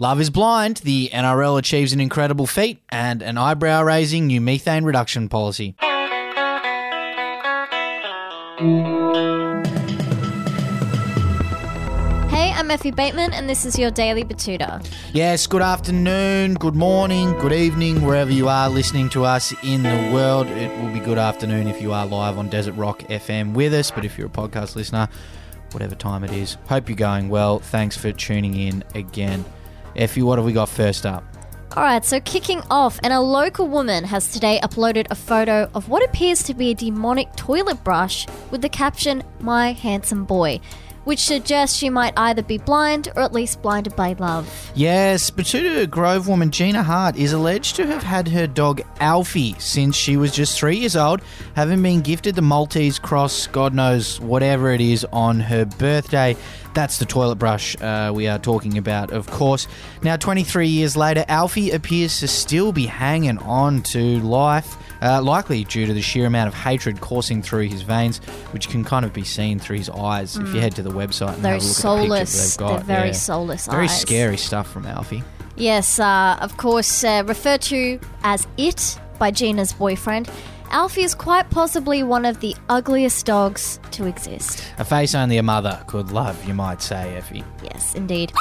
Love is Blind, the NRL achieves an incredible feat and an eyebrow raising new methane reduction policy. Hey, I'm Effie Bateman, and this is your Daily Betoota. Yes, good afternoon, good morning, good evening, wherever you are listening to us in the world. It will be good afternoon if you are live on Desert Rock FM with us, but if you're a podcast listener, whatever time it is, hope you're going well. Thanks for tuning in again. Effie, what have we got first up? Alright, so kicking off, and a local woman has today uploaded a photo of what appears to be a demonic toilet brush with the caption, My Handsome Boy, which suggests she might either be blind or at least blinded by love. Yes, Betoota Grove woman Gina Hart is alleged to have had her dog Alfie since she was just three years old, having been gifted the Maltese cross, God knows whatever it is, on her birthday. That's the toilet brush uh, we are talking about, of course. Now, 23 years later, Alfie appears to still be hanging on to life, uh, likely due to the sheer amount of hatred coursing through his veins, which can kind of be seen through his eyes if you head to the website and They're have a look soulless. at the pictures they've got. They're very Yeah. soulless Very eyes. scary stuff from Alfie. Yes, uh, of course, uh, referred to as It by Gina's boyfriend. Alfie is quite possibly one of the ugliest dogs to exist. A face only a mother could love, you might say, Effie. Yes, indeed.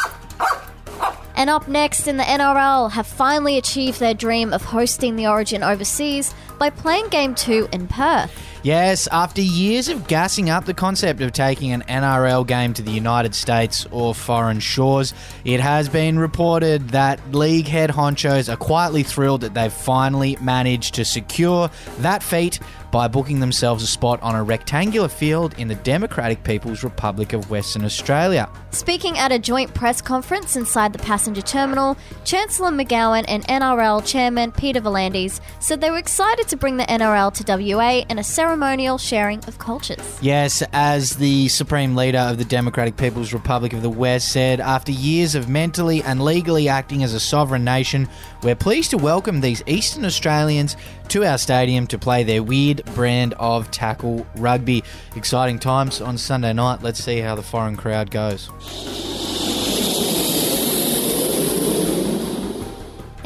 And up next in the NRL have finally achieved their dream of hosting the Origin overseas by playing Game 2 in Perth. Yes, after years of gassing up the concept of taking an NRL game to the United States or foreign shores, it has been reported that league head honchos are quietly thrilled that they've finally managed to secure that feat by booking themselves a spot on a rectangular field in the Democratic People's Republic of Western Australia. Speaking at a joint press conference inside the passenger terminal, Chancellor McGowan and NRL Chairman Peter V'landys said they were excited to bring the NRL to WA in a ceremonial sharing of cultures. Yes, as the Supreme Leader of the Democratic People's Republic of the West said, after years of mentally and legally acting as a sovereign nation, we're pleased to welcome these Eastern Australians to our stadium to play their weird brand of tackle rugby. Exciting times on Sunday night. Let's see how the foreign crowd goes.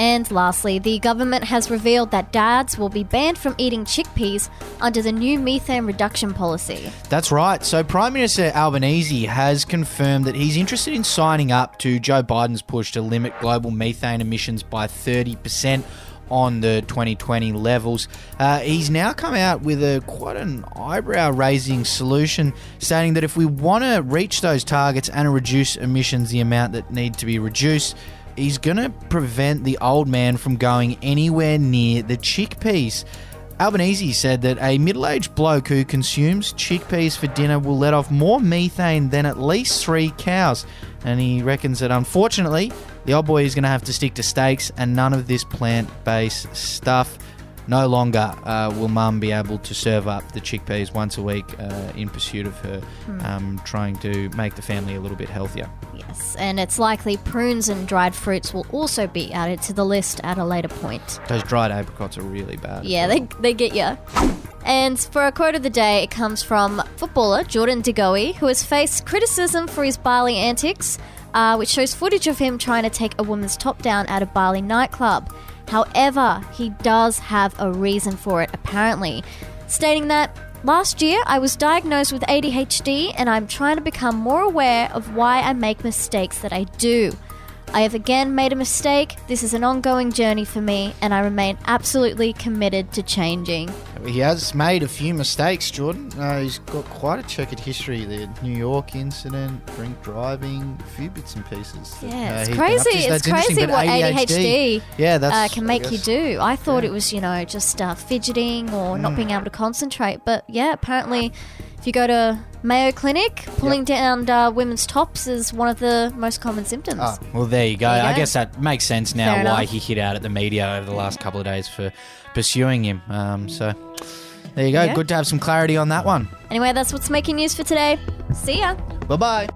And lastly, the government has revealed that dads will be banned from eating chickpeas under the new methane reduction policy. That's right. So, Prime Minister Albanese has confirmed that he's interested in signing up to Joe Biden's push to limit global methane emissions by 30% on the 2020 levels. Uh, he's now come out with a quite an eyebrow raising solution, stating that if we want to reach those targets and reduce emissions the amount that need to be reduced, he's going to prevent the old man from going anywhere near the chickpeas. Albanese said that a middle aged bloke who consumes chickpeas for dinner will let off more methane than at least three cows. And he reckons that unfortunately, the old boy is going to have to stick to steaks and none of this plant based stuff. No longer uh, will mum be able to serve up the chickpeas once a week uh, in pursuit of her um, trying to make the family a little bit healthier. Yes, and it's likely prunes and dried fruits will also be added to the list at a later point. Those dried apricots are really bad. Yeah, well. they, they get you. And for a quote of the day, it comes from footballer Jordan De Goey, who has faced criticism for his Bali antics, uh, which shows footage of him trying to take a woman's top down at a Bali nightclub. However, he does have a reason for it, apparently, stating that last year I was diagnosed with ADHD and I'm trying to become more aware of why I make mistakes that I do. I have again made a mistake. This is an ongoing journey for me, and I remain absolutely committed to changing. He has made a few mistakes, Jordan. Uh, he's got quite a checkered history. The New York incident, drink driving, a few bits and pieces. that, Yeah, uh, it's up crazy. It's crazy what ADHD, yeah, that's, uh, can make you do. I thought yeah. it was, you know, just uh, fidgeting or Mm. not being able to concentrate. But yeah, apparently, if you go to Mayo Clinic, pulling down uh, women's tops is one of the most common symptoms. Ah, well, there you go. There you I go. guess that makes sense now Fair why enough. he hit out at the media over the last couple of days for pursuing him. Um, so there you go. Yeah. Good to have some clarity on that one. Anyway, that's what's making news for today. See ya. Bye bye.